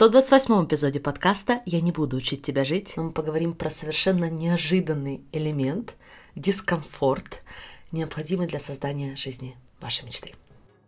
128 эпизоде подкаста «Я не буду учить тебя жить» мы поговорим про совершенно неожиданный элемент – дискомфорт, необходимый для создания жизни вашей мечты.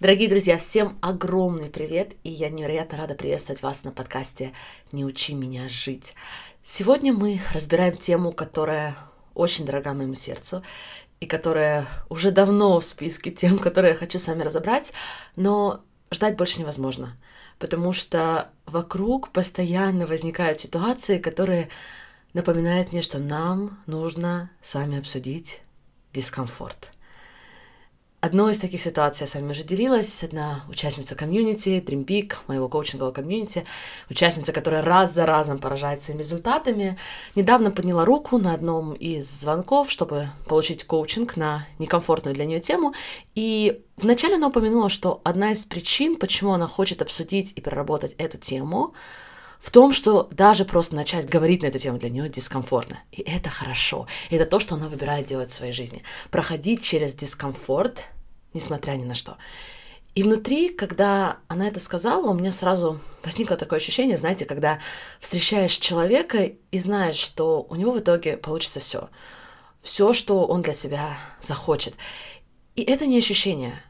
Дорогие друзья, всем огромный привет, и я невероятно рада приветствовать вас на подкасте «Не учи меня жить». Сегодня мы разбираем тему, которая очень дорога моему сердцу, и которая уже давно в списке тем, которые я хочу с вами разобрать, но ждать больше невозможно, потому что вокруг постоянно возникают ситуации, которые напоминают мне, что нам нужно с вами обсудить дискомфорт – Одной из таких ситуаций я с вами уже делилась. Одна участница комьюнити, Dream Peak, моего коучингового комьюнити, участница, которая раз за разом поражает своими результатами, недавно подняла руку на одном из звонков, чтобы получить коучинг на некомфортную для нее тему. И вначале она упомянула, что одна из причин, почему она хочет обсудить и проработать эту тему, в том, что даже просто начать говорить на эту тему для нее дискомфортно. И это хорошо. Это то, что она выбирает делать в своей жизни. Проходить через дискомфорт, несмотря ни на что. И внутри, когда она это сказала, у меня сразу возникло такое ощущение, знаете, когда встречаешь человека и знаешь, что у него в итоге получится все. Все, что он для себя захочет. И это не ощущение.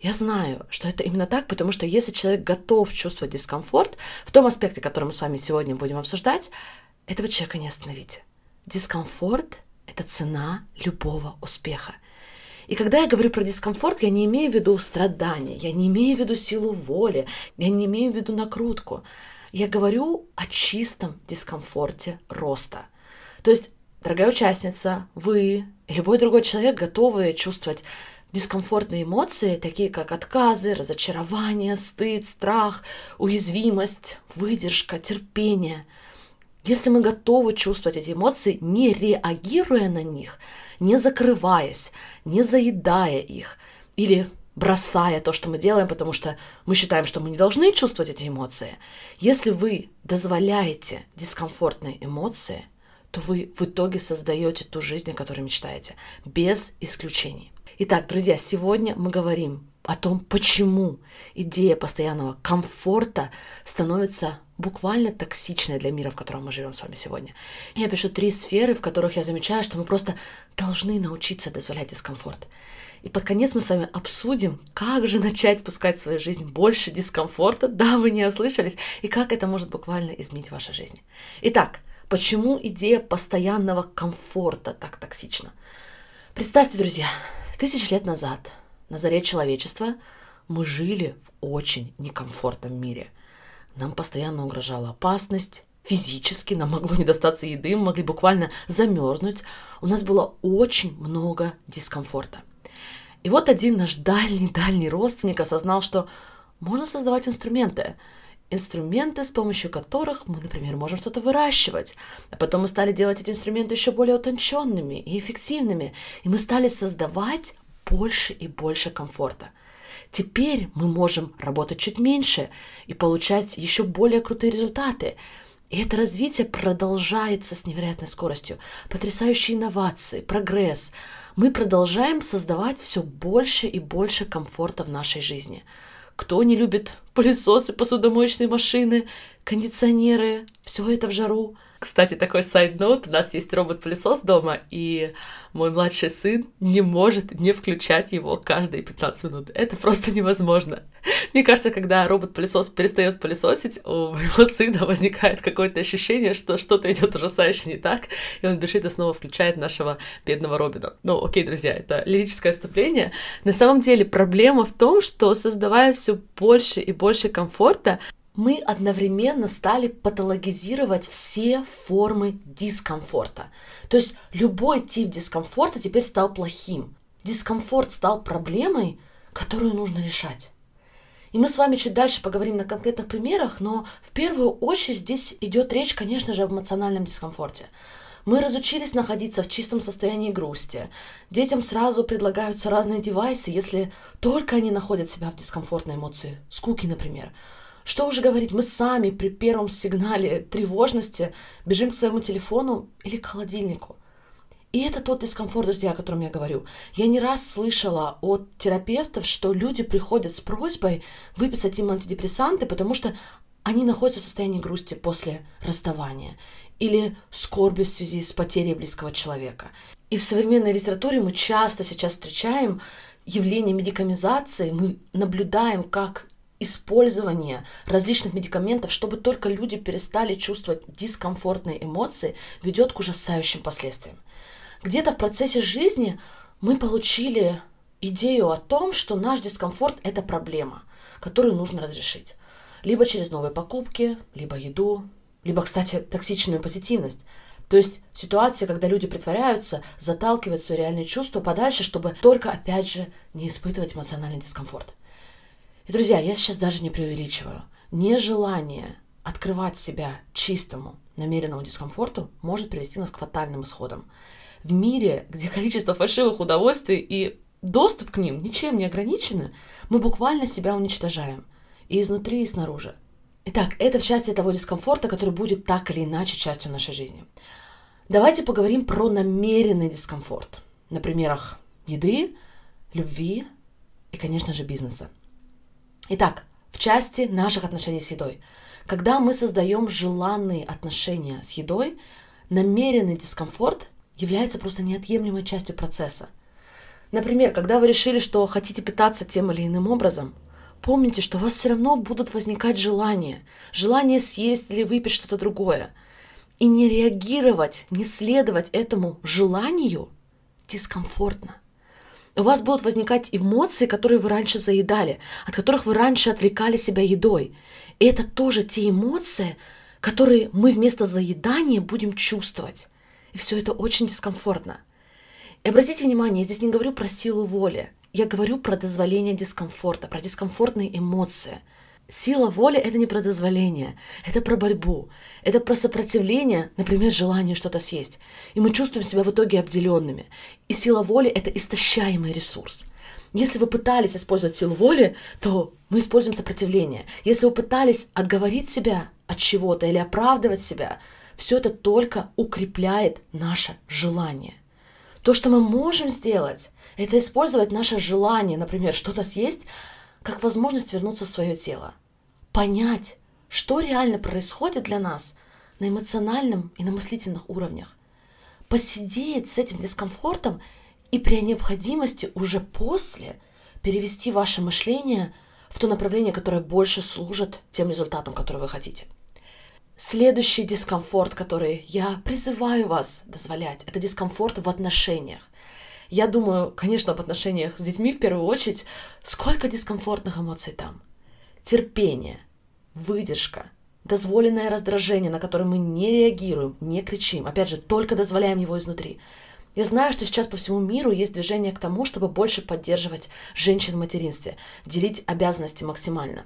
Я знаю, что это именно так, потому что если человек готов чувствовать дискомфорт в том аспекте, который мы с вами сегодня будем обсуждать, этого человека не остановить. Дискомфорт — это цена любого успеха. И когда я говорю про дискомфорт, я не имею в виду страдания, я не имею в виду силу воли, я не имею в виду накрутку. Я говорю о чистом дискомфорте роста. То есть, дорогая участница, вы и любой другой человек готовы чувствовать дискомфортные эмоции, такие как отказы, разочарование, стыд, страх, уязвимость, выдержка, терпение. Если мы готовы чувствовать эти эмоции, не реагируя на них – не закрываясь, не заедая их или бросая то, что мы делаем, потому что мы считаем, что мы не должны чувствовать эти эмоции. Если вы дозволяете дискомфортные эмоции, то вы в итоге создаете ту жизнь, о которой мечтаете, без исключений. Итак, друзья, сегодня мы говорим о том, почему идея постоянного комфорта становится буквально токсичной для мира, в котором мы живем с вами сегодня. Я пишу три сферы, в которых я замечаю, что мы просто должны научиться дозволять дискомфорт. И под конец мы с вами обсудим, как же начать пускать в свою жизнь больше дискомфорта, да, вы не ослышались, и как это может буквально изменить вашу жизнь. Итак, почему идея постоянного комфорта так токсична? Представьте, друзья, тысяч лет назад, на заре человечества, мы жили в очень некомфортном мире – нам постоянно угрожала опасность, физически нам могло не достаться еды, мы могли буквально замерзнуть. У нас было очень много дискомфорта. И вот один наш дальний-дальний родственник осознал, что можно создавать инструменты. Инструменты, с помощью которых мы, например, можем что-то выращивать. А потом мы стали делать эти инструменты еще более утонченными и эффективными. И мы стали создавать больше и больше комфорта – Теперь мы можем работать чуть меньше и получать еще более крутые результаты. И это развитие продолжается с невероятной скоростью. Потрясающие инновации, прогресс. Мы продолжаем создавать все больше и больше комфорта в нашей жизни. Кто не любит пылесосы, посудомоечные машины, кондиционеры, все это в жару – кстати, такой сайд-ноут, у нас есть робот-пылесос дома, и мой младший сын не может не включать его каждые 15 минут. Это просто невозможно. Мне кажется, когда робот-пылесос перестает пылесосить, у моего сына возникает какое-то ощущение, что что-то идет ужасающе не так, и он бежит и снова включает нашего бедного Робина. Ну, окей, друзья, это лирическое отступление. На самом деле проблема в том, что создавая все больше и больше комфорта, мы одновременно стали патологизировать все формы дискомфорта. То есть любой тип дискомфорта теперь стал плохим. Дискомфорт стал проблемой, которую нужно решать. И мы с вами чуть дальше поговорим на конкретных примерах, но в первую очередь здесь идет речь, конечно же, об эмоциональном дискомфорте. Мы разучились находиться в чистом состоянии грусти. Детям сразу предлагаются разные девайсы, если только они находят себя в дискомфортной эмоции, скуки, например. Что уже говорить, мы сами при первом сигнале тревожности бежим к своему телефону или к холодильнику. И это тот дискомфорт, друзья, о котором я говорю. Я не раз слышала от терапевтов, что люди приходят с просьбой выписать им антидепрессанты, потому что они находятся в состоянии грусти после расставания или скорби в связи с потерей близкого человека. И в современной литературе мы часто сейчас встречаем явление медикамизации, мы наблюдаем, как использование различных медикаментов, чтобы только люди перестали чувствовать дискомфортные эмоции, ведет к ужасающим последствиям где-то в процессе жизни мы получили идею о том, что наш дискомфорт – это проблема, которую нужно разрешить. Либо через новые покупки, либо еду, либо, кстати, токсичную позитивность. То есть ситуация, когда люди притворяются, заталкивают свои реальные чувства подальше, чтобы только, опять же, не испытывать эмоциональный дискомфорт. Друзья, я сейчас даже не преувеличиваю. Нежелание открывать себя чистому, намеренному дискомфорту может привести нас к фатальным исходам в мире, где количество фальшивых удовольствий и доступ к ним ничем не ограничены, мы буквально себя уничтожаем. И изнутри, и снаружи. Итак, это в части того дискомфорта, который будет так или иначе частью нашей жизни. Давайте поговорим про намеренный дискомфорт. На примерах еды, любви и, конечно же, бизнеса. Итак, в части наших отношений с едой. Когда мы создаем желанные отношения с едой, намеренный дискомфорт является просто неотъемлемой частью процесса. Например, когда вы решили, что хотите питаться тем или иным образом, помните, что у вас все равно будут возникать желания. Желание съесть или выпить что-то другое. И не реагировать, не следовать этому желанию дискомфортно. У вас будут возникать эмоции, которые вы раньше заедали, от которых вы раньше отвлекали себя едой. И это тоже те эмоции, которые мы вместо заедания будем чувствовать. И все это очень дискомфортно. И обратите внимание, я здесь не говорю про силу воли. Я говорю про дозволение дискомфорта, про дискомфортные эмоции. Сила воли — это не про дозволение, это про борьбу, это про сопротивление, например, желанию что-то съесть. И мы чувствуем себя в итоге обделенными. И сила воли — это истощаемый ресурс. Если вы пытались использовать силу воли, то мы используем сопротивление. Если вы пытались отговорить себя от чего-то или оправдывать себя, все это только укрепляет наше желание. То, что мы можем сделать, это использовать наше желание, например, что-то съесть, как возможность вернуться в свое тело. Понять, что реально происходит для нас на эмоциональном и на мыслительных уровнях. Посидеть с этим дискомфортом и при необходимости уже после перевести ваше мышление в то направление, которое больше служит тем результатам, которые вы хотите. Следующий дискомфорт, который я призываю вас дозволять, это дискомфорт в отношениях. Я думаю, конечно, об отношениях с детьми в первую очередь. Сколько дискомфортных эмоций там? Терпение, выдержка, дозволенное раздражение, на которое мы не реагируем, не кричим. Опять же, только дозволяем его изнутри. Я знаю, что сейчас по всему миру есть движение к тому, чтобы больше поддерживать женщин в материнстве, делить обязанности максимально.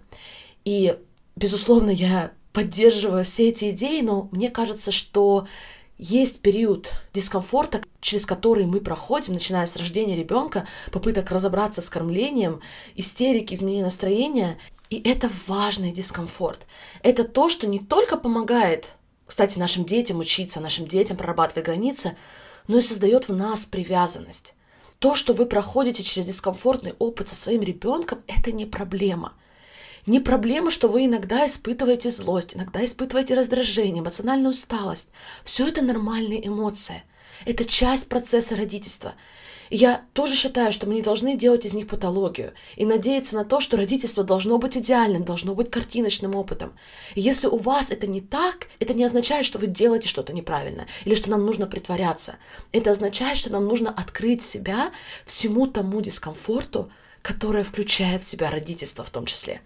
И, безусловно, я поддерживаю все эти идеи, но мне кажется, что есть период дискомфорта, через который мы проходим, начиная с рождения ребенка, попыток разобраться с кормлением, истерики, изменения настроения. И это важный дискомфорт. Это то, что не только помогает, кстати, нашим детям учиться, нашим детям прорабатывать границы, но и создает в нас привязанность. То, что вы проходите через дискомфортный опыт со своим ребенком, это не проблема – не проблема, что вы иногда испытываете злость, иногда испытываете раздражение, эмоциональную усталость. Все это нормальные эмоции. Это часть процесса родительства. Я тоже считаю, что мы не должны делать из них патологию и надеяться на то, что родительство должно быть идеальным, должно быть картиночным опытом. И если у вас это не так, это не означает, что вы делаете что-то неправильно или что нам нужно притворяться. Это означает, что нам нужно открыть себя всему тому дискомфорту, которое включает в себя родительство в том числе.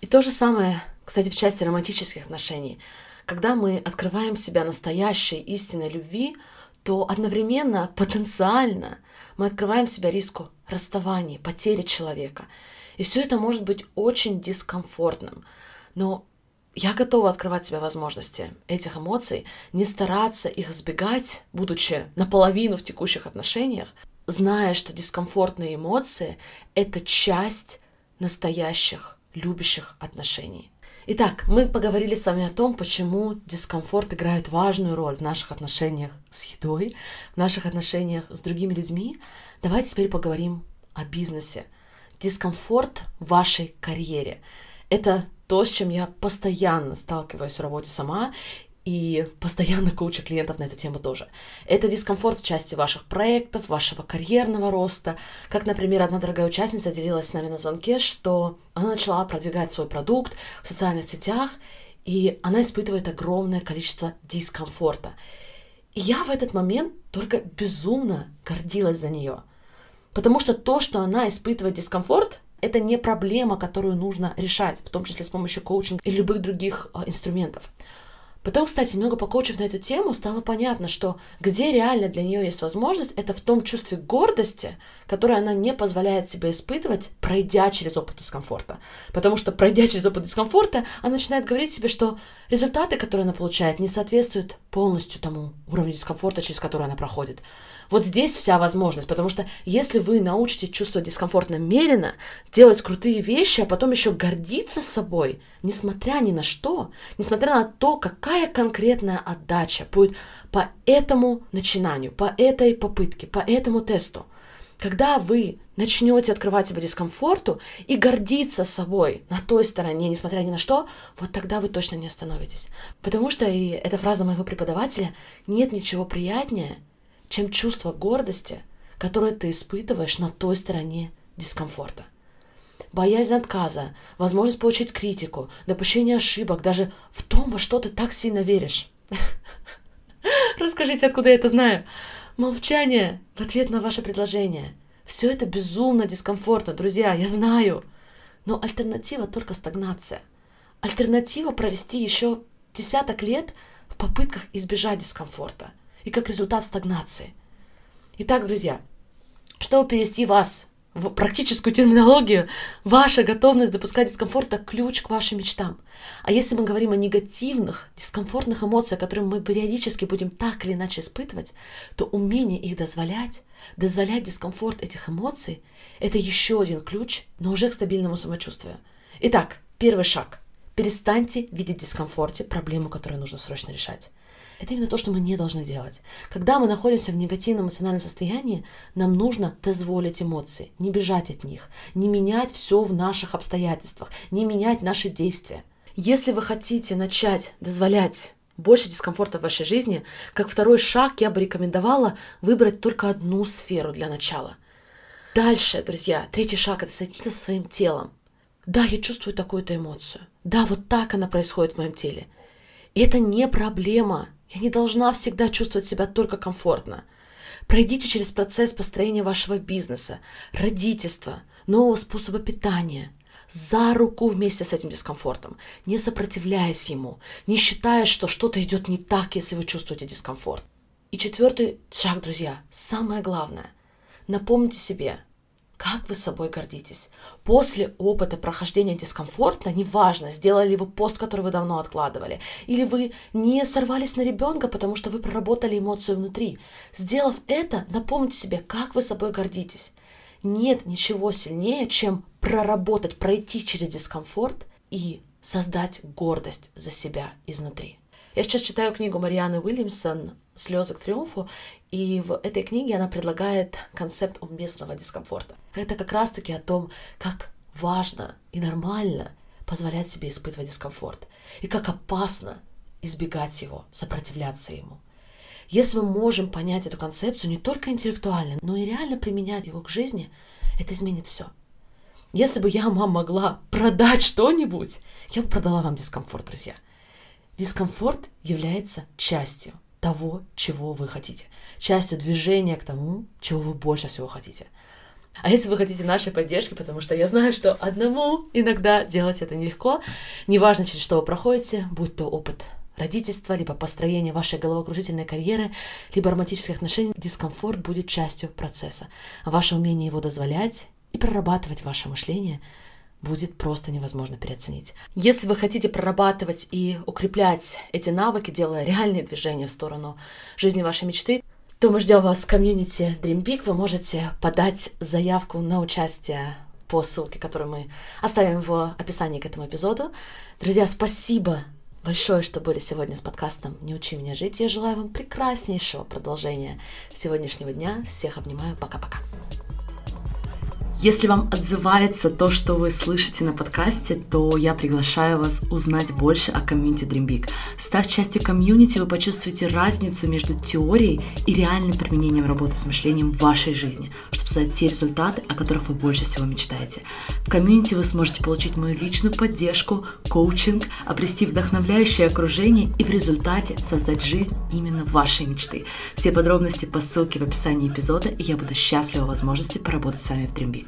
И то же самое, кстати, в части романтических отношений. Когда мы открываем себя настоящей истинной любви, то одновременно, потенциально, мы открываем себя риску расставания, потери человека. И все это может быть очень дискомфортным. Но я готова открывать себе возможности этих эмоций, не стараться их избегать, будучи наполовину в текущих отношениях, зная, что дискомфортные эмоции — это часть настоящих любящих отношений. Итак, мы поговорили с вами о том, почему дискомфорт играет важную роль в наших отношениях с едой, в наших отношениях с другими людьми. Давайте теперь поговорим о бизнесе. Дискомфорт в вашей карьере. Это то, с чем я постоянно сталкиваюсь в работе сама, и постоянно коучу клиентов на эту тему тоже. Это дискомфорт в части ваших проектов, вашего карьерного роста. Как, например, одна дорогая участница делилась с нами на звонке, что она начала продвигать свой продукт в социальных сетях, и она испытывает огромное количество дискомфорта. И я в этот момент только безумно гордилась за нее. Потому что то, что она испытывает дискомфорт, это не проблема, которую нужно решать, в том числе с помощью коучинга и любых других а, инструментов. Потом, кстати, много покоучив на эту тему, стало понятно, что где реально для нее есть возможность, это в том чувстве гордости, которое она не позволяет себе испытывать, пройдя через опыт дискомфорта. Потому что, пройдя через опыт дискомфорта, она начинает говорить себе, что результаты, которые она получает, не соответствуют полностью тому уровню дискомфорта, через который она проходит. Вот здесь вся возможность, потому что если вы научитесь чувствовать дискомфорт намеренно, делать крутые вещи, а потом еще гордиться собой, несмотря ни на что, несмотря на то, какая конкретная отдача будет по этому начинанию, по этой попытке, по этому тесту, когда вы начнете открывать себя дискомфорту и гордиться собой на той стороне, несмотря ни на что, вот тогда вы точно не остановитесь. Потому что, и эта фраза моего преподавателя, нет ничего приятнее, чем чувство гордости, которое ты испытываешь на той стороне дискомфорта. Боязнь отказа, возможность получить критику, допущение ошибок, даже в том, во что ты так сильно веришь. Расскажите, откуда я это знаю. Молчание в ответ на ваше предложение. Все это безумно дискомфортно, друзья, я знаю. Но альтернатива только стагнация. Альтернатива провести еще десяток лет в попытках избежать дискомфорта и как результат стагнации. Итак, друзья, чтобы перевести вас в практическую терминологию, ваша готовность допускать дискомфорт – это ключ к вашим мечтам. А если мы говорим о негативных, дискомфортных эмоциях, которые мы периодически будем так или иначе испытывать, то умение их дозволять, дозволять дискомфорт этих эмоций – это еще один ключ, но уже к стабильному самочувствию. Итак, первый шаг. Перестаньте видеть в дискомфорте проблему, которую нужно срочно решать. Это именно то, что мы не должны делать. Когда мы находимся в негативном эмоциональном состоянии, нам нужно дозволить эмоции, не бежать от них, не менять все в наших обстоятельствах, не менять наши действия. Если вы хотите начать дозволять больше дискомфорта в вашей жизни, как второй шаг я бы рекомендовала выбрать только одну сферу для начала. Дальше, друзья, третий шаг – это соединиться со своим телом. Да, я чувствую такую-то эмоцию. Да, вот так она происходит в моем теле. И это не проблема. Я не должна всегда чувствовать себя только комфортно. Пройдите через процесс построения вашего бизнеса, родительства, нового способа питания, за руку вместе с этим дискомфортом, не сопротивляясь ему, не считая, что что-то идет не так, если вы чувствуете дискомфорт. И четвертый шаг, друзья, самое главное. Напомните себе, как вы собой гордитесь? После опыта прохождения дискомфорта, неважно, сделали ли вы пост, который вы давно откладывали, или вы не сорвались на ребенка, потому что вы проработали эмоцию внутри. Сделав это, напомните себе, как вы собой гордитесь. Нет ничего сильнее, чем проработать, пройти через дискомфорт и создать гордость за себя изнутри. Я сейчас читаю книгу Марианы Уильямсон «Слезы к триумфу», и в этой книге она предлагает концепт уместного дискомфорта. Это как раз-таки о том, как важно и нормально позволять себе испытывать дискомфорт, и как опасно избегать его, сопротивляться ему. Если мы можем понять эту концепцию не только интеллектуально, но и реально применять его к жизни, это изменит все. Если бы я вам могла продать что-нибудь, я бы продала вам дискомфорт, друзья. Дискомфорт является частью того, чего вы хотите. Частью движения к тому, чего вы больше всего хотите. А если вы хотите нашей поддержки, потому что я знаю, что одному иногда делать это нелегко, неважно, через что вы проходите, будь то опыт родительства, либо построение вашей головокружительной карьеры, либо романтических отношений, дискомфорт будет частью процесса. Ваше умение его дозволять и прорабатывать ваше мышление будет просто невозможно переоценить. Если вы хотите прорабатывать и укреплять эти навыки, делая реальные движения в сторону жизни вашей мечты, то мы ждем вас в комьюнити Dream Big. Вы можете подать заявку на участие по ссылке, которую мы оставим в описании к этому эпизоду. Друзья, спасибо большое, что были сегодня с подкастом «Не учи меня жить». Я желаю вам прекраснейшего продолжения сегодняшнего дня. Всех обнимаю. Пока-пока. Если вам отзывается то, что вы слышите на подкасте, то я приглашаю вас узнать больше о комьюнити Dream Big. Став частью комьюнити, вы почувствуете разницу между теорией и реальным применением работы с мышлением в вашей жизни, чтобы создать те результаты, о которых вы больше всего мечтаете. В комьюнити вы сможете получить мою личную поддержку, коучинг, обрести вдохновляющее окружение и в результате создать жизнь именно вашей мечты. Все подробности по ссылке в описании эпизода, и я буду счастлива возможности поработать с вами в Dream Big.